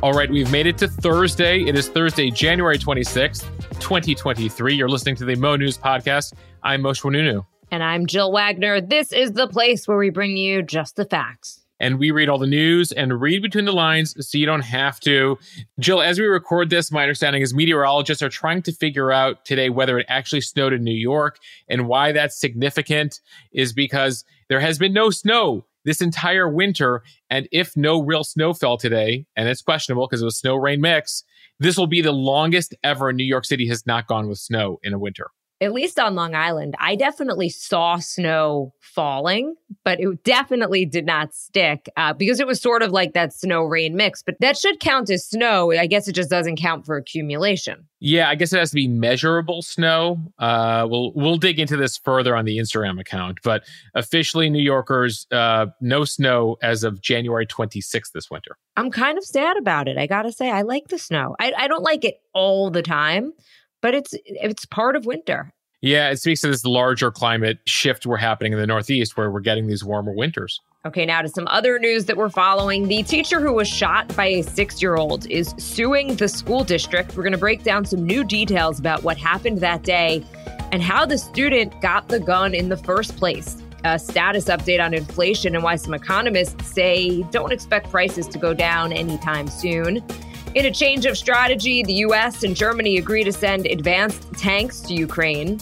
All right, we've made it to Thursday. It is Thursday, January 26th, 2023. You're listening to the Mo News Podcast. I'm Mosheh Oinounou. And I'm Jill Wagner. This is the place where we bring you just the facts. And we read all the news and read between the lines so you don't have to. Jill, as we record this, my understanding is meteorologists are trying to figure out today whether it actually snowed in New York. And why that's significant is because there has been no snow this entire winter. And if no real snow fell today, and it's questionable because it was snow rain mix, this will be the longest ever New York City has not gone with snow in a winter at least on Long Island, I definitely saw snow falling, but it definitely did not stick uh, because it was sort of like that snow rain mix. But that should count as snow. I guess it just doesn't count for accumulation. Yeah, I guess it has to be measurable snow. Uh, we'll we'll dig into this further on the Instagram account, but officially, New Yorkers, uh, no snow as of January 26th this winter. I'm kind of sad about it. I gotta say, I like the snow. I, I don't like it all the time but it's it's part of winter. Yeah, it speaks to this larger climate shift we're happening in the Northeast where we're getting these warmer winters. Okay, now to some other news that we're following. The teacher who was shot by a six year old is suing the school district. We're going to break down some new details about what happened that day and how the student got the gun in the first place. A status update on inflation and why some economists say don't expect prices to go down anytime soon. In a change of strategy, the US and Germany agree to send advanced tanks to Ukraine.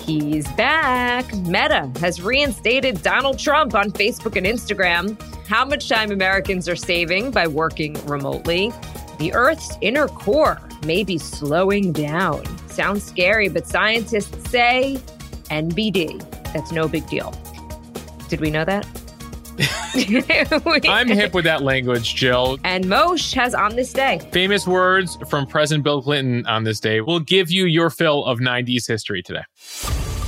He's back. Meta has reinstated Donald Trump on Facebook and Instagram. How much time Americans are saving by working remotely. The Earth's inner core may be slowing down. Sounds scary, but scientists say NBD. That's no big deal. Did we know that? I'm hip with that language, Jill. And Mosheh has on this day. Famous words from President Bill Clinton on this day will give you your fill of 90s history today.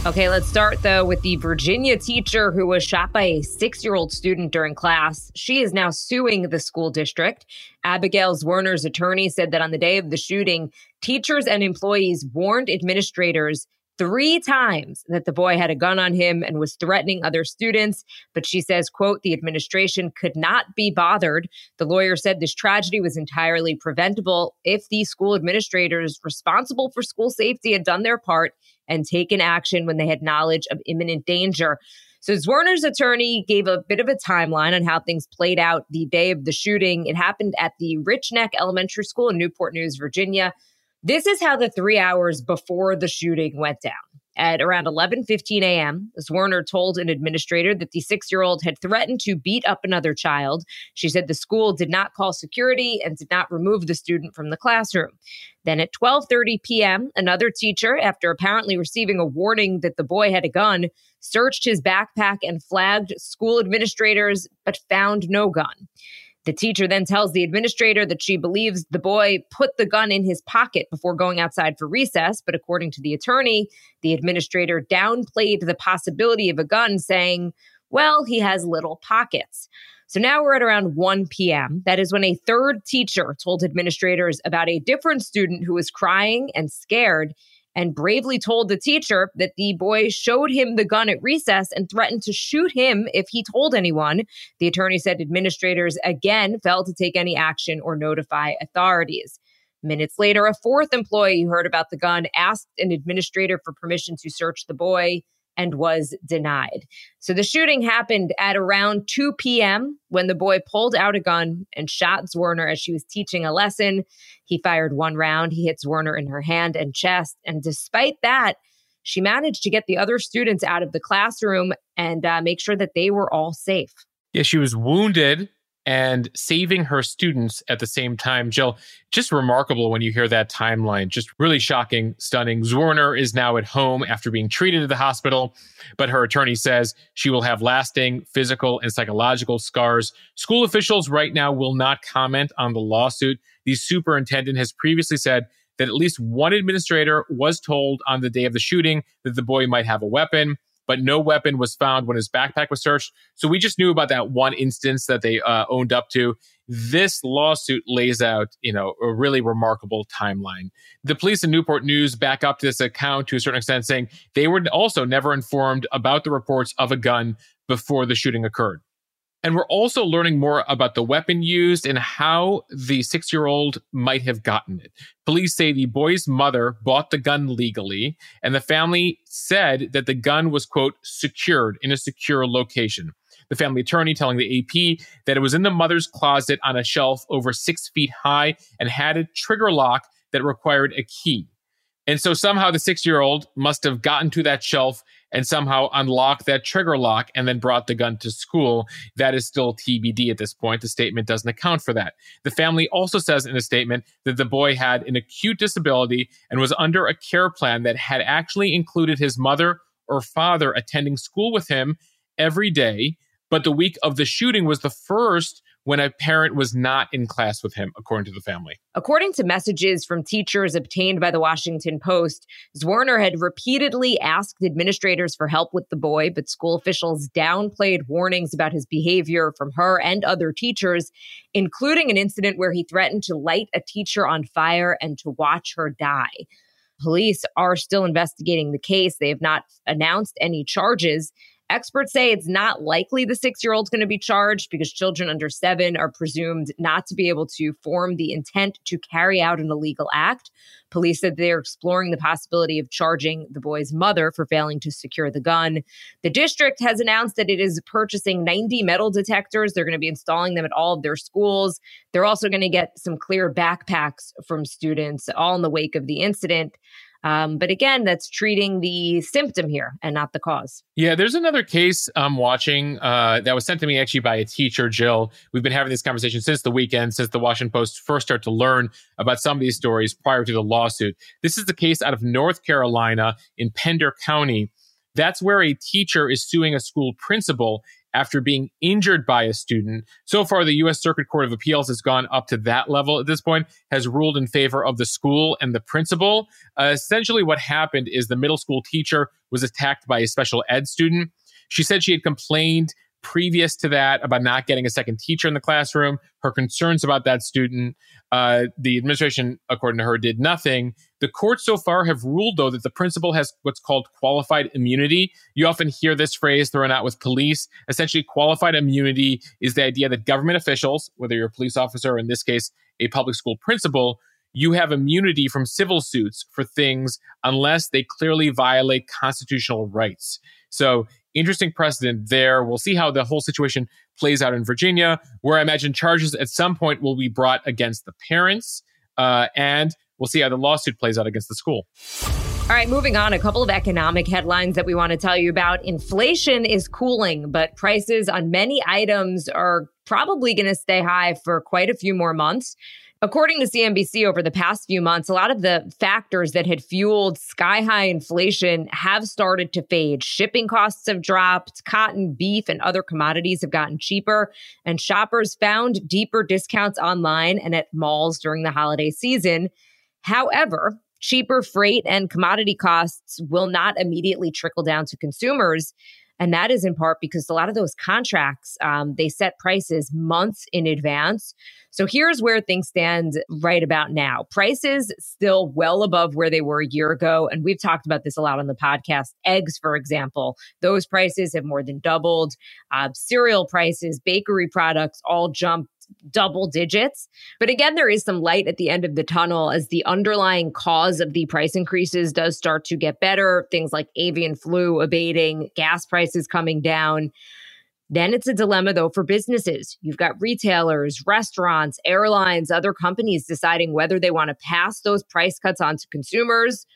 Okay, let's start though with the Virginia teacher who was shot by a six year old student during class. She is now suing the school district. Abigail Zwerner's attorney said that on the day of the shooting, teachers and employees warned administrators three times that the boy had a gun on him and was threatening other students but she says quote the administration could not be bothered the lawyer said this tragedy was entirely preventable if the school administrators responsible for school safety had done their part and taken action when they had knowledge of imminent danger so Zwerner's attorney gave a bit of a timeline on how things played out the day of the shooting. It happened at the Rich Neck Elementary School in Newport News, Virginia. This is how the three hours before the shooting went down. At around 11:15 a.m., Zwerner told an administrator that the six-year-old had threatened to beat up another child. She said the school did not call security and did not remove the student from the classroom. Then at 12:30 p.m., another teacher, after apparently receiving a warning that the boy had a gun, searched his backpack and flagged school administrators, but found no gun. The teacher then tells the administrator that she believes the boy put the gun in his pocket before going outside for recess. But according to the attorney, the administrator downplayed the possibility of a gun, saying, well, he has little pockets. So now we're at around 1 p.m. That is when a third teacher told administrators about a different student who was crying and scared and bravely told the teacher that the boy showed him the gun at recess and threatened to shoot him if he told anyone. The attorney said administrators again failed to take any action or notify authorities. Minutes later, a fourth employee who heard about the gun asked an administrator for permission to search the boy and was denied. So the shooting happened at around 2 p.m. when the boy pulled out a gun and shot Zwerner as she was teaching a lesson. He fired one round. He hits Zwerner in her hand and chest. And despite that, she managed to get the other students out of the classroom and uh, make sure that they were all safe. Yeah, she was wounded and saving her students at the same time. Jill, just remarkable when you hear that timeline. Just really shocking, stunning. Zwerner is now at home after being treated at the hospital, but her attorney says she will have lasting physical and psychological scars. School officials right now will not comment on the lawsuit. The superintendent has previously said that at least one administrator was told on the day of the shooting that the boy might have a weapon but no weapon was found when his backpack was searched. So we just knew about that one instance that they uh, owned up to. This lawsuit lays out, you know, a really remarkable timeline. The police in Newport News back up this account to a certain extent, saying they were also never informed about the reports of a gun before the shooting occurred. And we're also learning more about the weapon used and how the six year old might have gotten it. Police say the boy's mother bought the gun legally, and the family said that the gun was, quote, secured in a secure location. The family attorney telling the AP that it was in the mother's closet on a shelf over six feet high and had a trigger lock that required a key. And so somehow the six year old must have gotten to that shelf and somehow unlocked that trigger lock and then brought the gun to school. That is still TBD at this point. The statement doesn't account for that. The family also says in a statement that the boy had an acute disability and was under a care plan that had actually included his mother or father attending school with him every day. But the week of the shooting was the first when a parent was not in class with him, according to the family. According to messages from teachers obtained by the Washington Post, Zwerner had repeatedly asked administrators for help with the boy, but school officials downplayed warnings about his behavior from her and other teachers, including an incident where he threatened to light a teacher on fire and to watch her die. Police are still investigating the case. They have not announced any charges. Experts say it's not likely the six year old's going to be charged because children under seven are presumed not to be able to form the intent to carry out an illegal act. Police said they're exploring the possibility of charging the boy's mother for failing to secure the gun. The district has announced that it is purchasing 90 metal detectors. They're going to be installing them at all of their schools. They're also going to get some clear backpacks from students, all in the wake of the incident. Um, but again, that's treating the symptom here and not the cause. Yeah, there's another case I'm watching uh, that was sent to me actually by a teacher, Jill. We've been having this conversation since the weekend, since the Washington Post first started to learn about some of these stories prior to the lawsuit. This is the case out of North Carolina in Pender County. That's where a teacher is suing a school principal after being injured by a student. So far, the U.S. Circuit Court of Appeals has gone up to that level at this point, has ruled in favor of the school and the principal. Uh, essentially, what happened is the middle school teacher was attacked by a special ed student. She said she had complained previous to that about not getting a second teacher in the classroom, her concerns about that student. Uh, the administration, according to her, did nothing. The courts so far have ruled, though, that the principal has what's called qualified immunity. You often hear this phrase thrown out with police. Essentially, qualified immunity is the idea that government officials, whether you're a police officer or in this case, a public school principal, you have immunity from civil suits for things unless they clearly violate constitutional rights. So interesting precedent there. We'll see how the whole situation plays out in Virginia, where I imagine charges at some point will be brought against the parents. Uh, and we'll see how the lawsuit plays out against the school. All right, moving on, a couple of economic headlines that we want to tell you about. Inflation is cooling, but prices on many items are probably going to stay high for quite a few more months. According to CNBC, over the past few months, a lot of the factors that had fueled sky high inflation have started to fade. Shipping costs have dropped, cotton, beef, and other commodities have gotten cheaper, and shoppers found deeper discounts online and at malls during the holiday season. However, cheaper freight and commodity costs will not immediately trickle down to consumers. And that is in part because a lot of those contracts, um, they set prices months in advance. So here's where things stand right about now. Prices still well above where they were a year ago. And we've talked about this a lot on the podcast. Eggs, for example, those prices have more than doubled. Uh, cereal prices, bakery products all jumped double digits. But again, there is some light at the end of the tunnel as the underlying cause of the price increases does start to get better. Things like avian flu abating, gas prices coming down. Then it's a dilemma, though, for businesses. You've got retailers, restaurants, airlines, other companies deciding whether they want to pass those price cuts on to consumers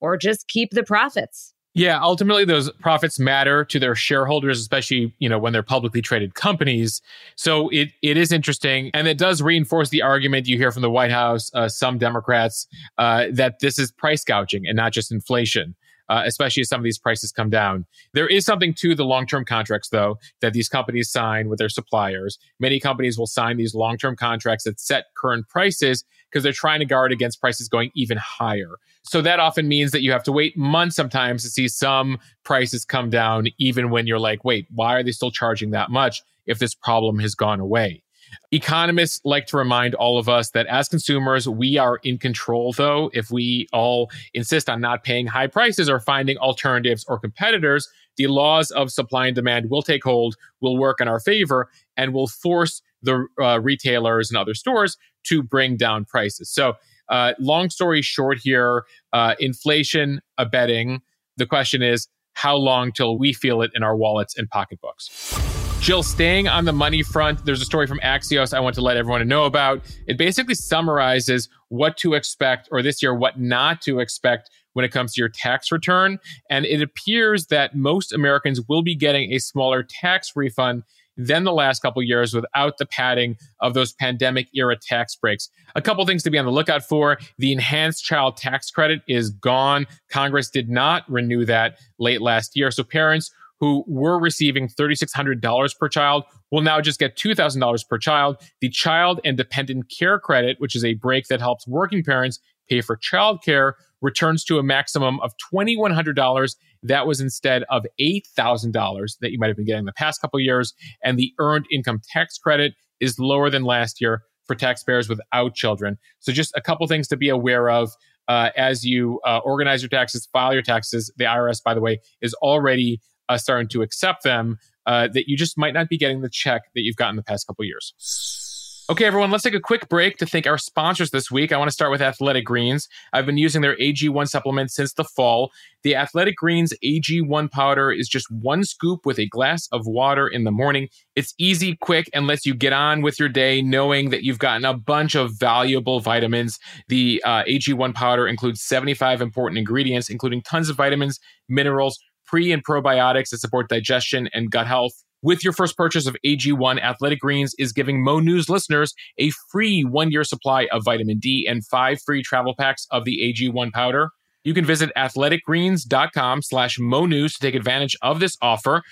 or just keep the profits. Yeah, ultimately those profits matter to their shareholders, especially, you know, when they're publicly traded companies. So it it is interesting and it does reinforce the argument you hear from the White House, uh, some Democrats, uh, that this is price gouging and not just inflation. Uh, especially as some of these prices come down. There is something to the long term contracts, though, that these companies sign with their suppliers. Many companies will sign these long term contracts that set current prices because they're trying to guard against prices going even higher. So that often means that you have to wait months sometimes to see some prices come down, even when you're like, wait, why are they still charging that much if this problem has gone away? Economists like to remind all of us that as consumers, we are in control, though, if we all insist on not paying high prices or finding alternatives or competitors. The laws of supply and demand will take hold, will work in our favor, and will force the uh, retailers and other stores to bring down prices. So, uh, long story short, here, uh, inflation abetting. The question is, how long till we feel it in our wallets and pocketbooks? Jill, staying on the money front, there's a story from Axios I want to let everyone know about. It basically summarizes what to expect, or this year, what not to expect when it comes to your tax return. And it appears that most Americans will be getting a smaller tax refund than the last couple years without the padding of those pandemic era tax breaks. A couple things to be on the lookout for. The enhanced child tax credit is gone. Congress did not renew that late last year. So parents who were receiving $3,600 per child will now just get $2,000 per child. The child and dependent care credit, which is a break that helps working parents pay for childcare, returns to a maximum of $2,100. That was instead of $8,000 that you might have been getting the past couple years. And the earned income tax credit is lower than last year for taxpayers without children. So, just a couple things to be aware of uh, as you uh, organize your taxes, file your taxes. The IRS, by the way, is already uh, starting to accept them. Uh, that you just might not be getting the check that you've gotten the past couple years. Okay, everyone, let's take a quick break to thank our sponsors this week. I want to start with Athletic Greens. I've been using their AG1 supplement since the fall. The Athletic Greens AG1 powder is just one scoop with a glass of water in the morning. It's easy, quick, and lets you get on with your day knowing that you've gotten a bunch of valuable vitamins. The uh, AG1 powder includes 75 important ingredients, including tons of vitamins, minerals, pre and probiotics that support digestion and gut health. With your first purchase of AG1, Athletic Greens is giving Mo News listeners a free one year supply of vitamin D and five free travel packs of the AG1 powder. You can visit athleticgreens.com slash Mo News to take advantage of this offer.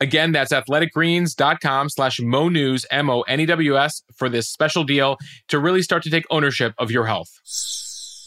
Again, that's athleticgreens.com slash Mo News, M O N E W S, for this special deal to really start to take ownership of your health.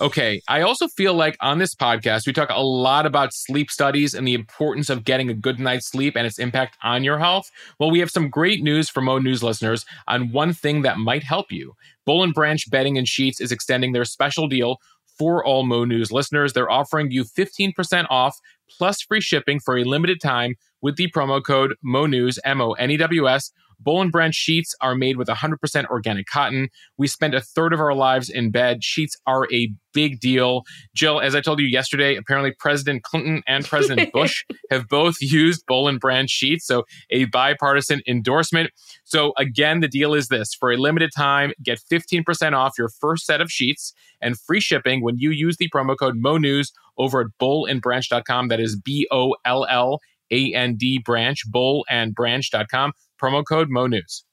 Okay. I also feel like on this podcast, we talk a lot about sleep studies and the importance of getting a good night's sleep and its impact on your health. Well, we have some great news for Mo News listeners on one thing that might help you. Boll and Branch Bedding and Sheets is extending their special deal for all Mo News listeners. They're offering you 15% off plus free shipping for a limited time with the promo code MONEWS, M O N E W S Boll and Branch sheets are made with 100% organic cotton. We spend a third of our lives in bed. Sheets are a big deal. Jill, as I told you yesterday, apparently President Clinton and President Bush have both used Boll and Branch sheets. So a bipartisan endorsement. So again, the deal is this for a limited time, get 15% off your first set of sheets and free shipping when you use the promo code MONEWS over at bollandbranch.com. That is B O L L A N D branch, bollandbranch.com promo code MoNews.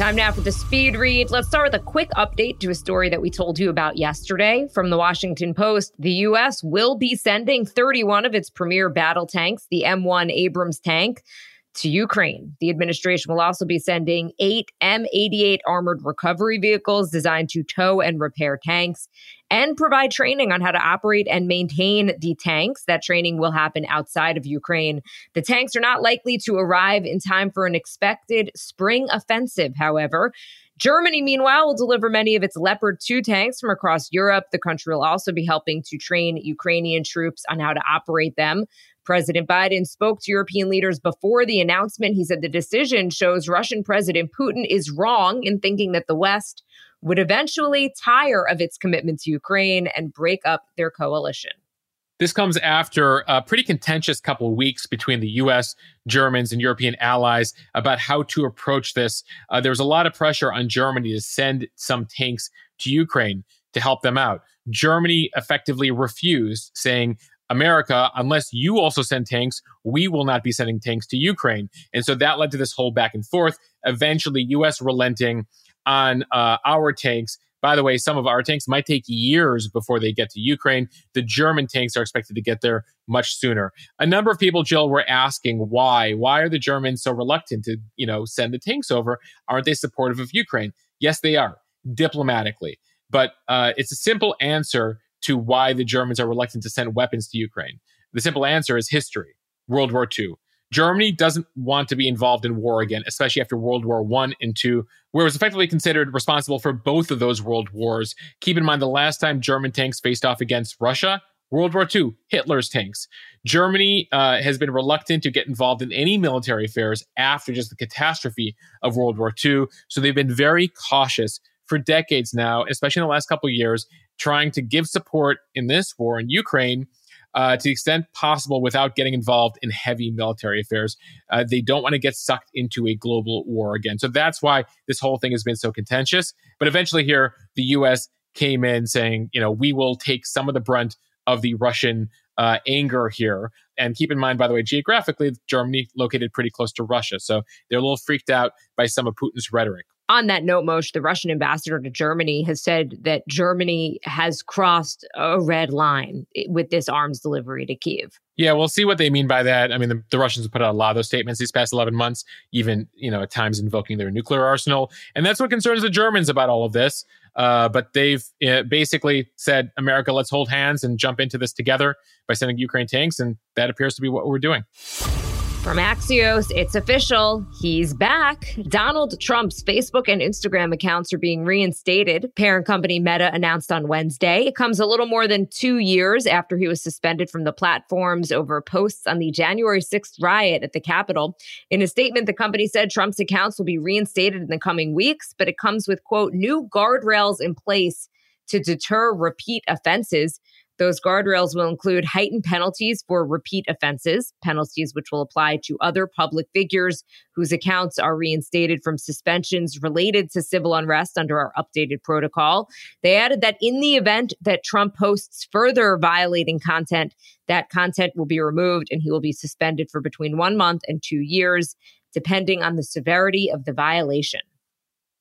Time now for the speed read. Let's start with a quick update to a story that we told you about yesterday from the Washington Post. The U.S. will be sending 31 of its premier battle tanks, the M1 Abrams tank, to Ukraine. The administration will also be sending eight M88 armored recovery vehicles designed to tow and repair tanks and provide training on how to operate and maintain the tanks. That training will happen outside of Ukraine. The tanks are not likely to arrive in time for an expected spring offensive, however. Germany, meanwhile, will deliver many of its Leopard 2 tanks from across Europe. The country will also be helping to train Ukrainian troops on how to operate them. President Biden spoke to European leaders before the announcement. He said the decision shows Russian President Putin is wrong in thinking that the West would eventually tire of its commitment to Ukraine and break up their coalition. This comes after a pretty contentious couple of weeks between the US, Germans, and European allies about how to approach this. Uh, there was a lot of pressure on Germany to send some tanks to Ukraine to help them out. Germany effectively refused, saying, America, unless you also send tanks, we will not be sending tanks to Ukraine. And so that led to this whole back and forth. Eventually, US relenting on uh, our tanks. By the way, some of our tanks might take years before they get to Ukraine. The German tanks are expected to get there much sooner. A number of people, Jill, were asking why. Why are the Germans so reluctant to, you know, send the tanks over? Aren't they supportive of Ukraine? Yes, they are, diplomatically. But uh, it's a simple answer to why the Germans are reluctant to send weapons to Ukraine? The simple answer is history, World War II. Germany doesn't want to be involved in war again, especially after World War One and Two, where it was effectively considered responsible for both of those world wars. Keep in mind the last time German tanks faced off against Russia, World War II, Hitler's tanks. Germany uh, has been reluctant to get involved in any military affairs after just the catastrophe of World War II. So they've been very cautious for decades now, especially in the last couple of years, trying to give support in this war in Ukraine uh, to the extent possible without getting involved in heavy military affairs. Uh, they don't want to get sucked into a global war again. So that's why this whole thing has been so contentious. But eventually, here, the U.S. came in saying, you know, we will take some of the brunt of the Russian uh, anger here. And keep in mind, by the way, geographically, Germany located pretty close to Russia. So they're a little freaked out by some of Putin's rhetoric. On that note, Mosheh, the Russian ambassador to Germany has said that Germany has crossed a red line with this arms delivery to Kiev. Yeah, we'll see what they mean by that. I mean, the, the, Russians have put out a lot of those statements these past 11 months, even, you know, at times invoking their nuclear arsenal. And that's what concerns the Germans about all of this. Uh, but they've uh, basically said, America, let's hold hands and jump into this together by sending Ukraine tanks. And that appears to be what we're doing. From Axios, it's official. He's back. Donald Trump's Facebook and Instagram accounts are being reinstated. Parent company Meta announced on Wednesday. It comes a little more than two years after he was suspended from the platforms over posts on the January 6th riot at the Capitol. In a statement, the company said Trump's accounts will be reinstated in the coming weeks, but it comes with, quote, new guardrails in place to deter repeat offenses. Those guardrails will include heightened penalties for repeat offenses, penalties which will apply to other public figures whose accounts are reinstated from suspensions related to civil unrest under our updated protocol. They added that in the event that Trump posts further violating content, that content will be removed and he will be suspended for between one month and two years, depending on the severity of the violation.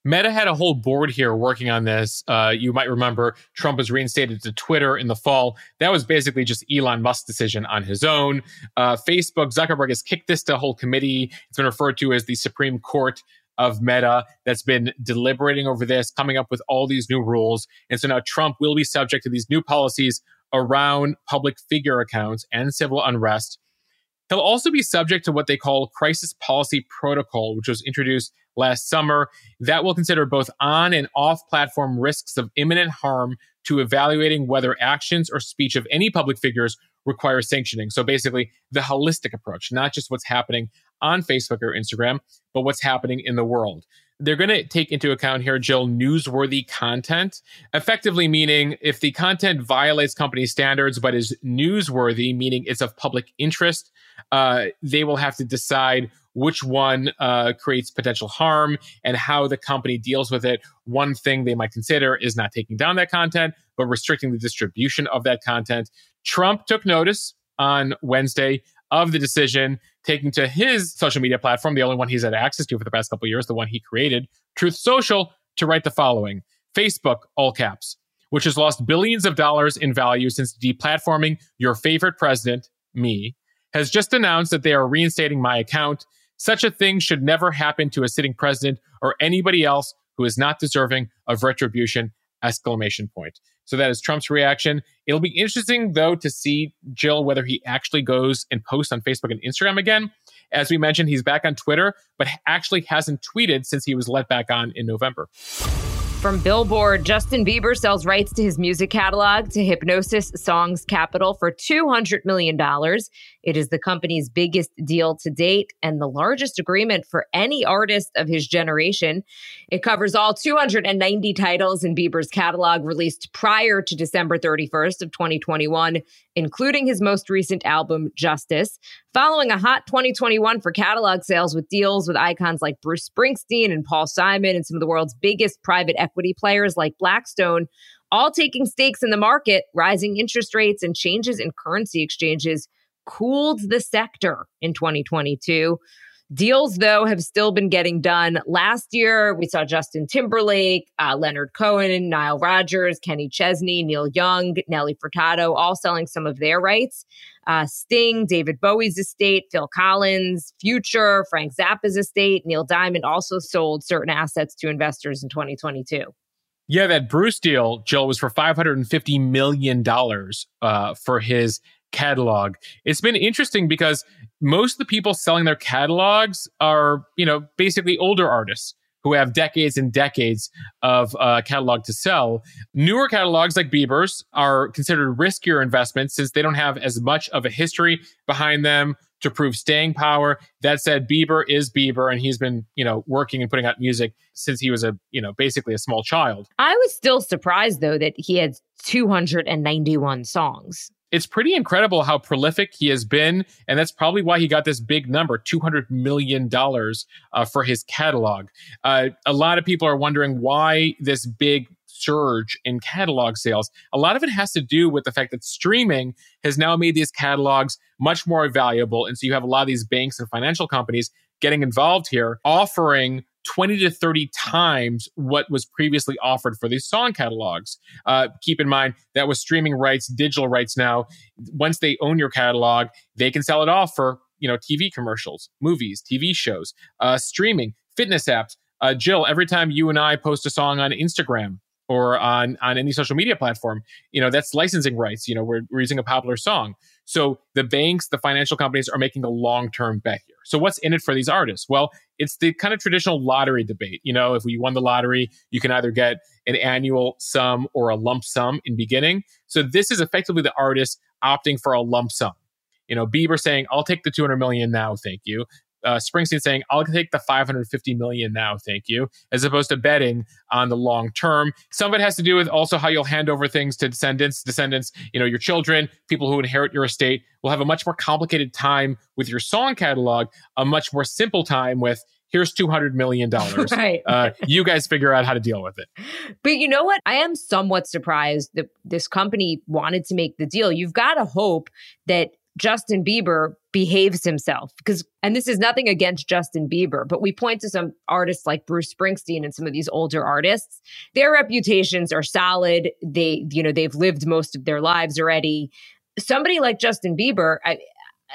Meta had a whole board here working on this. Uh, you might remember Trump was reinstated to Twitter in the fall. That was basically just Elon Musk's decision on his own. Uh, Facebook, Zuckerberg has kicked this to a whole committee. It's been referred to as the Supreme Court of Meta that's been deliberating over this, coming up with all these new rules. And so now Trump will be subject to these new policies around public figure accounts and civil unrest. He'll also be subject to what they call crisis policy protocol, which was introduced last summer. That will consider both on and off platform risks of imminent harm to evaluating whether actions or speech of any public figures require sanctioning. So basically, the holistic approach, not just what's happening on Facebook or Instagram, but what's happening in the world. They're going to take into account here, Jill, newsworthy content, effectively meaning if the content violates company standards but is newsworthy, meaning it's of public interest, uh, they will have to decide which one uh, creates potential harm and how the company deals with it. One thing they might consider is not taking down that content, but restricting the distribution of that content. Trump took notice on Wednesday of the decision, taking to his social media platform, the only one he's had access to for the past couple years, the one he created, Truth Social, to write the following Facebook, all caps, which has lost billions of dollars in value since deplatforming your favorite president, me, has just announced that they are reinstating my account. Such a thing should never happen to a sitting president or anybody else who is not deserving of retribution! Exclamation point. So that is Trump's reaction. It'll be interesting though to see Jill whether he actually goes and posts on Facebook and Instagram again. As we mentioned, he's back on Twitter, but actually hasn't tweeted since he was let back on in November. From Billboard, Justin Bieber sells rights to his music catalog to Hipgnosis Songs Capital for $200 million. It is the company's biggest deal to date and the largest agreement for any artist of his generation. It covers all 290 titles in Bieber's catalog released prior to December 31st of 2021, including his most recent album, Justice. Following a hot 2021 for catalog sales with deals with icons like Bruce Springsteen and Paul Simon and some of the world's biggest private equity players like Blackstone, all taking stakes in the market, rising interest rates and changes in currency exchanges cooled the sector in 2022. Deals, though, have still been getting done. Last year, we saw Justin Timberlake, uh, Leonard Cohen, Nile Rodgers, Kenny Chesney, Neil Young, Nelly Furtado, all selling some of their rights. Uh, Sting, David Bowie's estate, Phil Collins, Future, Frank Zappa's estate, Neil Diamond also sold certain assets to investors in 2022. Yeah, that Bruce deal, Jill, was for $550 million uh, for his catalog. It's been interesting because most of the people selling their catalogs are, you know, basically older artists who have decades and decades of uh, catalog to sell. Newer catalogs like Bieber's are considered riskier investments since they don't have as much of a history behind them to prove staying power. That said, Bieber is Bieber, and he's been, you know, working and putting out music since he was a, you know, basically a small child. I was still surprised though that he had 291 songs. It's pretty incredible how prolific he has been. And that's probably why he got this big number $200 million uh, for his catalog. Uh, a lot of people are wondering why this big surge in catalog sales. A lot of it has to do with the fact that streaming has now made these catalogs much more valuable. And so you have a lot of these banks and financial companies getting involved here, offering 20 to 30 times what was previously offered for these song catalogs. Uh, keep in mind that was streaming rights, digital rights now. Once they own your catalog, they can sell it off for you know TV commercials, movies, TV shows, uh, streaming, fitness apps. Uh, Jill, every time you and I post a song on Instagram, or on on any social media platform you know that's licensing rights you know we're, we're using a popular song. So the banks the financial companies are making a long-term bet here. So what's in it for these artists? Well it's the kind of traditional lottery debate. You know if we won the lottery you can either get an annual sum or a lump sum in beginning. So this is effectively the artist opting for a lump sum. You know bieber saying i'll take the 200 million now thank you uh, Springsteen saying, I'll take the 550 million now, thank you, as opposed to betting on the long term. Some of it has to do with also how you'll hand over things to descendants. Descendants, you know, your children, people who inherit your estate will have a much more complicated time with your song catalog, a much more simple time with, here's $200 million. Right. Uh, you guys figure out how to deal with it. But you know what? I am somewhat surprised that this company wanted to make the deal. You've got to hope that Justin Bieber behaves himself. Because and this is nothing against Justin Bieber but we point to some artists like Bruce Springsteen and some of these older artists. Their reputations are solid. They you know they've lived most of their lives already. Somebody like Justin Bieber I,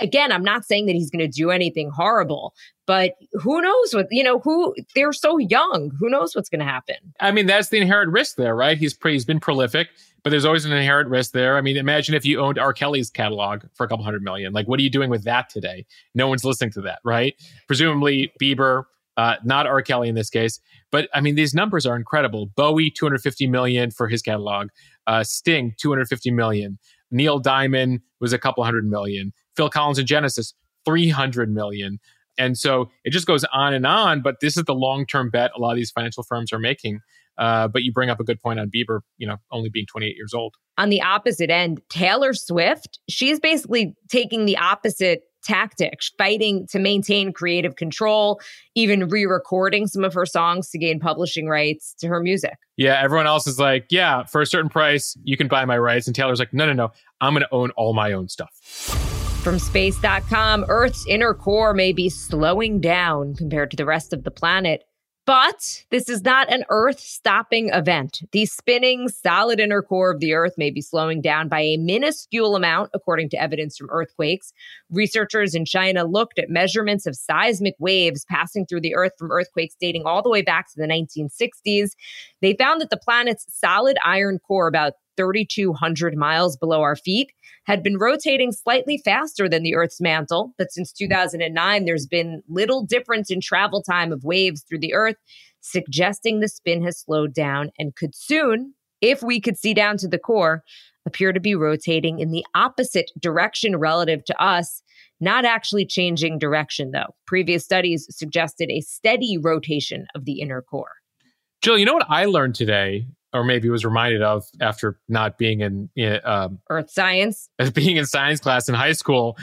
again I'm not saying that he's going to do anything horrible but who knows what you know who they're so young who knows what's going to happen I mean that's the inherent risk there right he's pre, he's been prolific but there's always an inherent risk there. I mean, imagine if you owned R. Kelly's catalog for a couple hundred million. Like, what are you doing with that today? No one's listening to that, right? Presumably, Bieber, uh, not R. Kelly in this case. But I mean, these numbers are incredible. Bowie, 250 million for his catalog. Uh, Sting, 250 million. Neil Diamond was a couple hundred million. Phil Collins and Genesis, 300 million. And so it just goes on and on. But this is the long term bet a lot of these financial firms are making. Uh, but you bring up a good point on Bieber, you know, only being 28 years old. On the opposite end, Taylor Swift, she's basically taking the opposite tactics, fighting to maintain creative control, even re recording some of her songs to gain publishing rights to her music. Yeah, everyone else is like, yeah, for a certain price, you can buy my rights. And Taylor's like, no, no, no, I'm going to own all my own stuff. From space.com, Earth's inner core may be slowing down compared to the rest of the planet. But this is not an Earth stopping event. The spinning, solid inner core of the Earth may be slowing down by a minuscule amount, according to evidence from earthquakes. Researchers in China looked at measurements of seismic waves passing through the Earth from earthquakes dating all the way back to the 1960s. They found that the planet's solid iron core, about 3,200 miles below our feet, had been rotating slightly faster than the Earth's mantle. But since 2009, there's been little difference in travel time of waves through the Earth, suggesting the spin has slowed down and could soon, if we could see down to the core, appear to be rotating in the opposite direction relative to us, not actually changing direction, though. Previous studies suggested a steady rotation of the inner core. Jill, you know what I learned today or maybe was reminded of after not being in, um, earth science, being in science class in high school.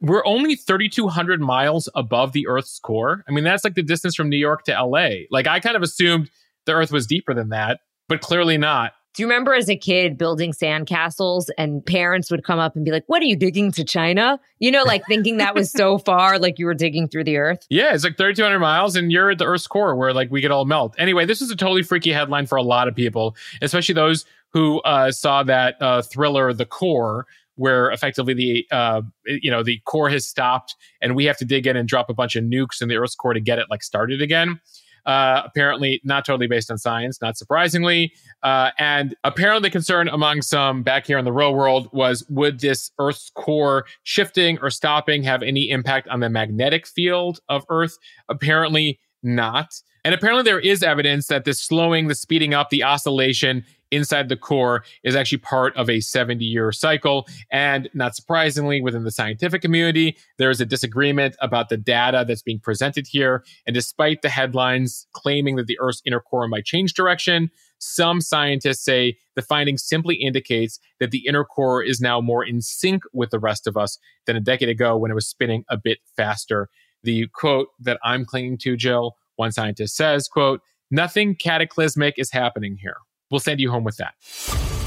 We're only 3,200 miles above the Earth's core. I mean, that's like the distance from New York to LA. Like, I kind of assumed the Earth was deeper than that, but clearly not. Do you remember as a kid building sandcastles and parents would come up and be like, What are you digging to China? You know, like thinking that was so far, like you were digging through the earth. Yeah, it's like 3,200 miles and you're at the Earth's core where like we could all melt. Anyway, this is a totally freaky headline for a lot of people, especially those who uh, saw that uh, thriller, The Core, where effectively the uh, you know the core has stopped and we have to dig in and drop a bunch of nukes in the Earth's core to get it like started again. Uh, apparently not totally based on science, not surprisingly. Uh, and apparently, the concern among some back here in the real world was would this Earth's core shifting or stopping have any impact on the magnetic field of Earth? Apparently not. And apparently, there is evidence that the slowing, the speeding up, the oscillation inside the core is actually part of a 70 year cycle. And not surprisingly, within the scientific community, there is a disagreement about the data that's being presented here. And despite the headlines claiming that the Earth's inner core might change direction, some scientists say the finding simply indicates that the inner core is now more in sync with the rest of us than a decade ago when it was spinning a bit faster. The quote that I'm clinging to, Jill, one scientist says, quote, nothing cataclysmic is happening here. We'll send you home with that.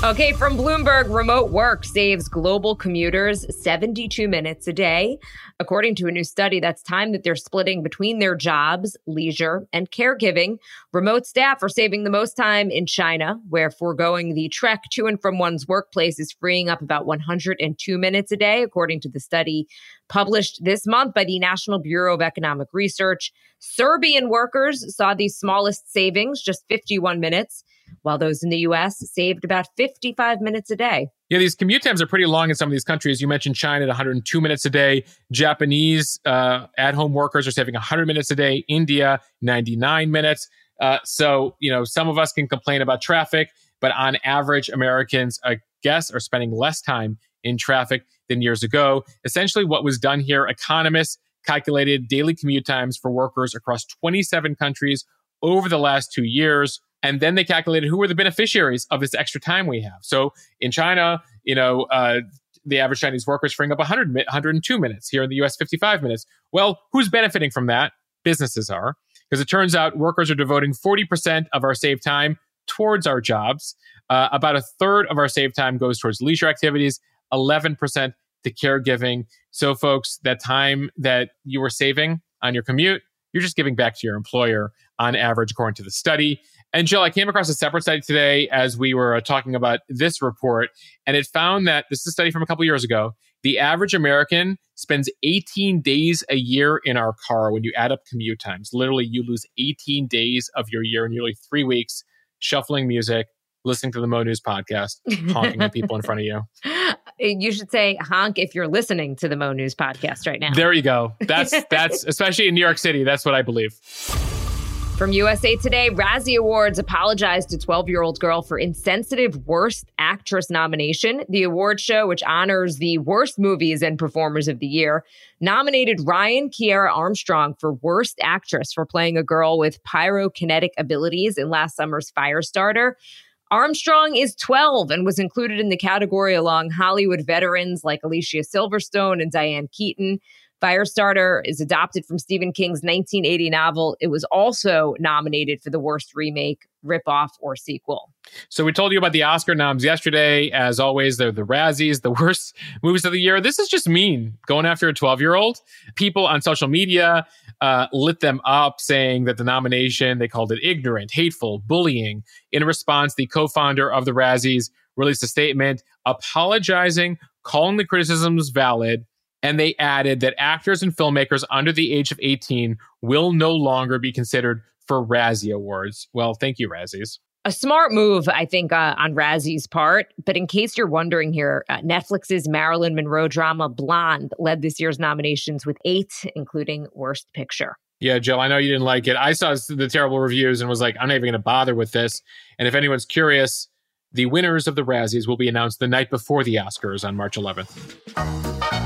Okay, from Bloomberg, remote work saves global commuters 72 minutes a day. According to a new study, that's time that they're splitting between their jobs, leisure, and caregiving. Remote staff are saving the most time in China, where foregoing the trek to and from one's workplace is freeing up about 102 minutes a day, according to the study published this month by the National Bureau of Economic Research. Serbian workers saw the smallest savings, just 51 minutes while those in the US saved about 55 minutes a day. Yeah, these commute times are pretty long in some of these countries. You mentioned China at 102 minutes a day. Japanese uh, at home workers are saving 100 minutes a day. India, 99 minutes. Uh, so, you know, some of us can complain about traffic, but on average, Americans, I guess, are spending less time in traffic than years ago. Essentially, what was done here, economists calculated daily commute times for workers across 27 countries over the last two years. And then they calculated who were the beneficiaries of this extra time we have. So in China, you know, uh, the average Chinese worker is freeing up 100, 102 minutes. Here in the US, 55 minutes. Well, who's benefiting from that? Businesses are. Because it turns out workers are devoting 40% of our saved time towards our jobs. Uh, about a third of our saved time goes towards leisure activities, 11% to caregiving. So, folks, that time that you were saving on your commute, you're just giving back to your employer on average, according to the study. And Jill, I came across a separate study today as we were uh, talking about this report, and it found that this is a study from a couple years ago. The average American spends 18 days a year in our car when you add up commute times. Literally, you lose 18 days of your year, nearly three weeks, shuffling music, listening to the Mo News podcast, honking at people in front of you. You should say honk if you're listening to the Mo News podcast right now. There you go. That's that's especially in New York City. That's what I believe. From USA Today, Razzie Awards apologized to 12 year old girl for insensitive Worst Actress nomination. The award show, which honors the worst movies and performers of the year, nominated Ryan Kiera Armstrong for Worst Actress for playing a girl with pyrokinetic abilities in last summer's Firestarter. Armstrong is 12 and was included in the category along Hollywood veterans like Alicia Silverstone and Diane Keaton. Firestarter is adopted from Stephen King's 1980 novel. It was also nominated for the worst remake, ripoff, or sequel. So we told you about the Oscar noms yesterday. As always, they're the Razzies, the worst movies of the year. This is just mean going after a 12 year old. People on social media uh, lit them up saying that the nomination, they called it ignorant, hateful, bullying. In response, the co founder of the Razzies released a statement apologizing, calling the criticisms valid, and they added that actors and filmmakers under the age of 18 will no longer be considered for Razzie Awards. Well, thank you, Razzies. A smart move, I think, uh, on Razzie's part. But in case you're wondering here, uh, Netflix's Marilyn Monroe drama Blonde led this year's nominations with eight, including Worst Picture. Yeah, Jill, I know you didn't like it. I saw the terrible reviews and was like, I'm not even going to bother with this. And if anyone's curious, the winners of the Razzies will be announced the night before the Oscars on March 11th.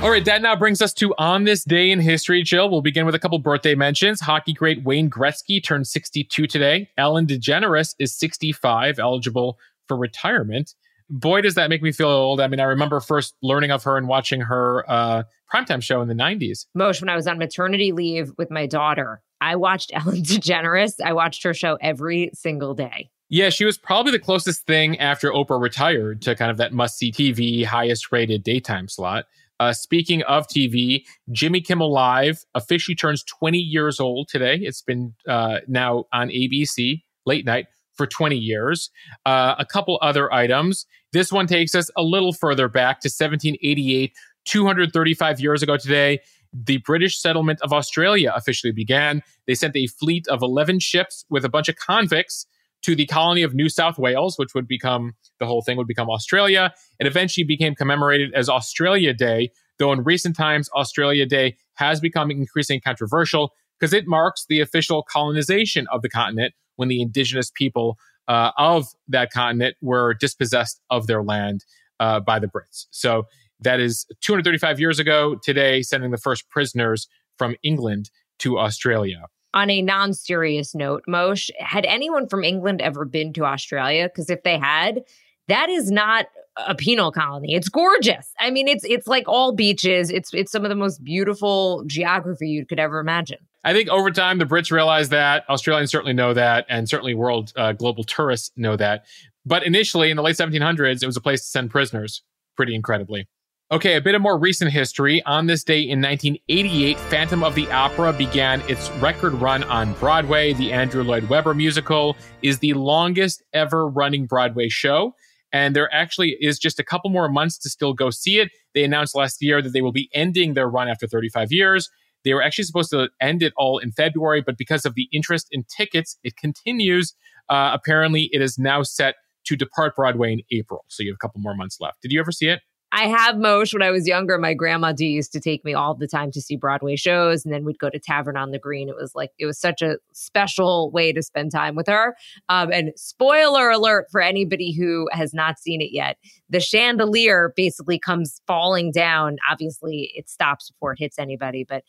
All right, that now brings us to On This Day in History, Jill. We'll begin with a couple birthday mentions. Hockey great Wayne Gretzky turned 62 today. Ellen DeGeneres is 65, eligible for retirement. Boy, does that make me feel old. I mean, I remember first learning of her and watching her uh, primetime show in the 90s. Mosh, when I was on maternity leave with my daughter, I watched Ellen DeGeneres. I watched her show every single day. Yeah, she was probably the closest thing after Oprah retired to kind of that must see TV, highest rated daytime slot. Uh, speaking of TV, Jimmy Kimmel Live officially turns 20 years old today. It's been uh, now on ABC late night for 20 years. Uh, a couple other items. This one takes us a little further back to 1788, 235 years ago today. The British settlement of Australia officially began. They sent a fleet of 11 ships with a bunch of convicts to the colony of New South Wales, which would become the whole thing would become Australia. and eventually became commemorated as Australia Day, though in recent times, Australia Day has become increasingly controversial. because it marks the official colonization of the continent when the indigenous people uh, of that continent were dispossessed of their land uh, by the Brits. So that is 235 years ago today, sending the first prisoners from England to Australia. On a non serious note, Mosheh, had anyone from England ever been to Australia? Because if they had, that is not a penal colony. It's gorgeous. I mean, it's it's like all beaches. It's it's some of the most beautiful geography you could ever imagine. I think over time the Brits realize that. Australians certainly know that, and certainly world uh, global tourists know that. But initially, in the late 1700s, it was a place to send prisoners. Pretty incredibly. Okay, a bit of more recent history. On this day in 1988, Phantom of the Opera began its record run on Broadway. The Andrew Lloyd Webber musical is the longest ever running Broadway show. And there actually is just a couple more months to still go see it. They announced last year that they will be ending their run after 35 years. They were actually supposed to end it all in February, but because of the interest in tickets, it continues. Uh, apparently, it is now set to depart Broadway in April. So you have a couple more months left. Did you ever see it? I have Mosheh when I was younger. My grandma D used to take me all the time to see Broadway shows, and then we'd go to Tavern on the Green. It was like it was such a special way to spend time with her. Um, and spoiler alert for anybody who has not seen it yet: the chandelier basically comes falling down. Obviously, it stops before it hits anybody, but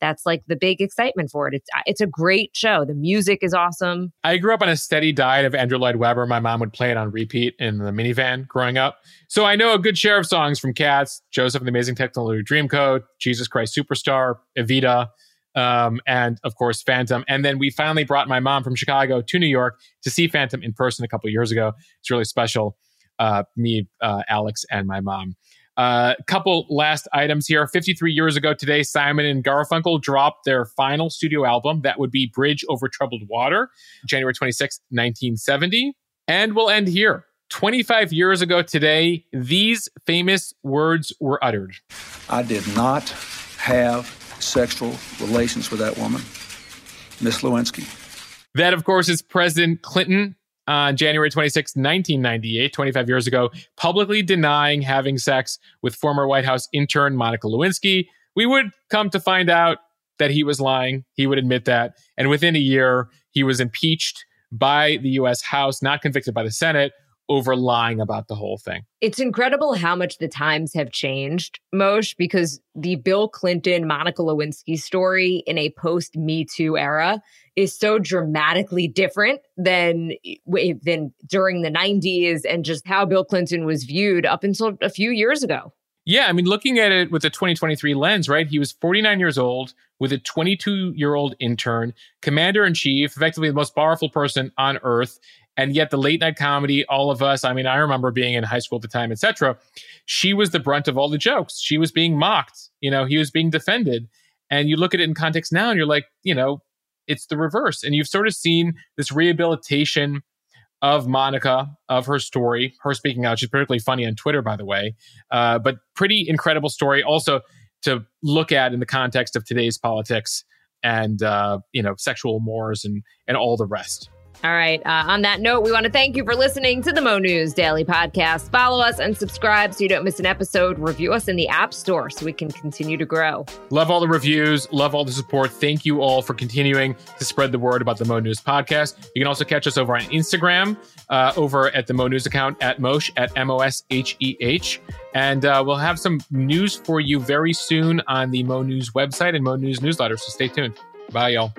that's like the big excitement for it. It's it's a great show. The music is awesome. I grew up on a steady diet of Andrew Lloyd Webber. My mom would play it on repeat in the minivan growing up. So I know a good share of songs from Cats, Joseph and the Amazing Technicolor Dreamcoat, Jesus Christ Superstar, Evita, um, and of course Phantom. And then we finally brought my mom from Chicago to New York to see Phantom in person a couple years ago. It's really special. Uh, me, uh, Alex, and my mom. A uh, couple last items here. 53 years ago today, Simon and Garfunkel dropped their final studio album. That would be Bridge Over Troubled Water, January 26, 1970. And we'll end here. 25 years ago today, these famous words were uttered I did not have sexual relations with that woman, Miss Lewinsky. That, of course, is President Clinton on January 26, 1998, 25 years ago, publicly denying having sex with former White House intern Monica Lewinsky. We would come to find out that he was lying. He would admit that. And within a year, he was impeached by the US House, not convicted by the Senate, over lying about the whole thing. It's incredible how much the times have changed, Mosheh, because the Bill Clinton, Monica Lewinsky story in a post Me Too era is so dramatically different than than during the 90s and just how Bill Clinton was viewed up until a few years ago. Yeah, I mean, looking at it with a 2023 lens, right? He was 49 years old with a 22 year old intern, commander in chief, effectively the most powerful person on earth. And yet, the late night comedy, all of us, I mean, I remember being in high school at the time, etc. She was the brunt of all the jokes. She was being mocked. You know, he was being defended. And you look at it in context now and you're like, you know, it's the reverse. And you've sort of seen this rehabilitation of Monica, of her story, her speaking out. She's particularly funny on Twitter, by the way, uh, but pretty incredible story. Also to look at in the context of today's politics and uh, you know sexual mores and and all the rest. All right. Uh, on that note, we want to thank you for listening to the Mo News Daily Podcast. Follow us and subscribe so you don't miss an episode. Review us in the App Store so we can continue to grow. Love all the reviews. Love all the support. Thank you all for continuing to spread the word about the Mo News Podcast. You can also catch us over on Instagram, uh, over at the Mo News account at Mosheh at M O S H E H. And uh, we'll have some news for you very soon on the Mo News website and Mo News newsletter. So stay tuned. Bye, y'all.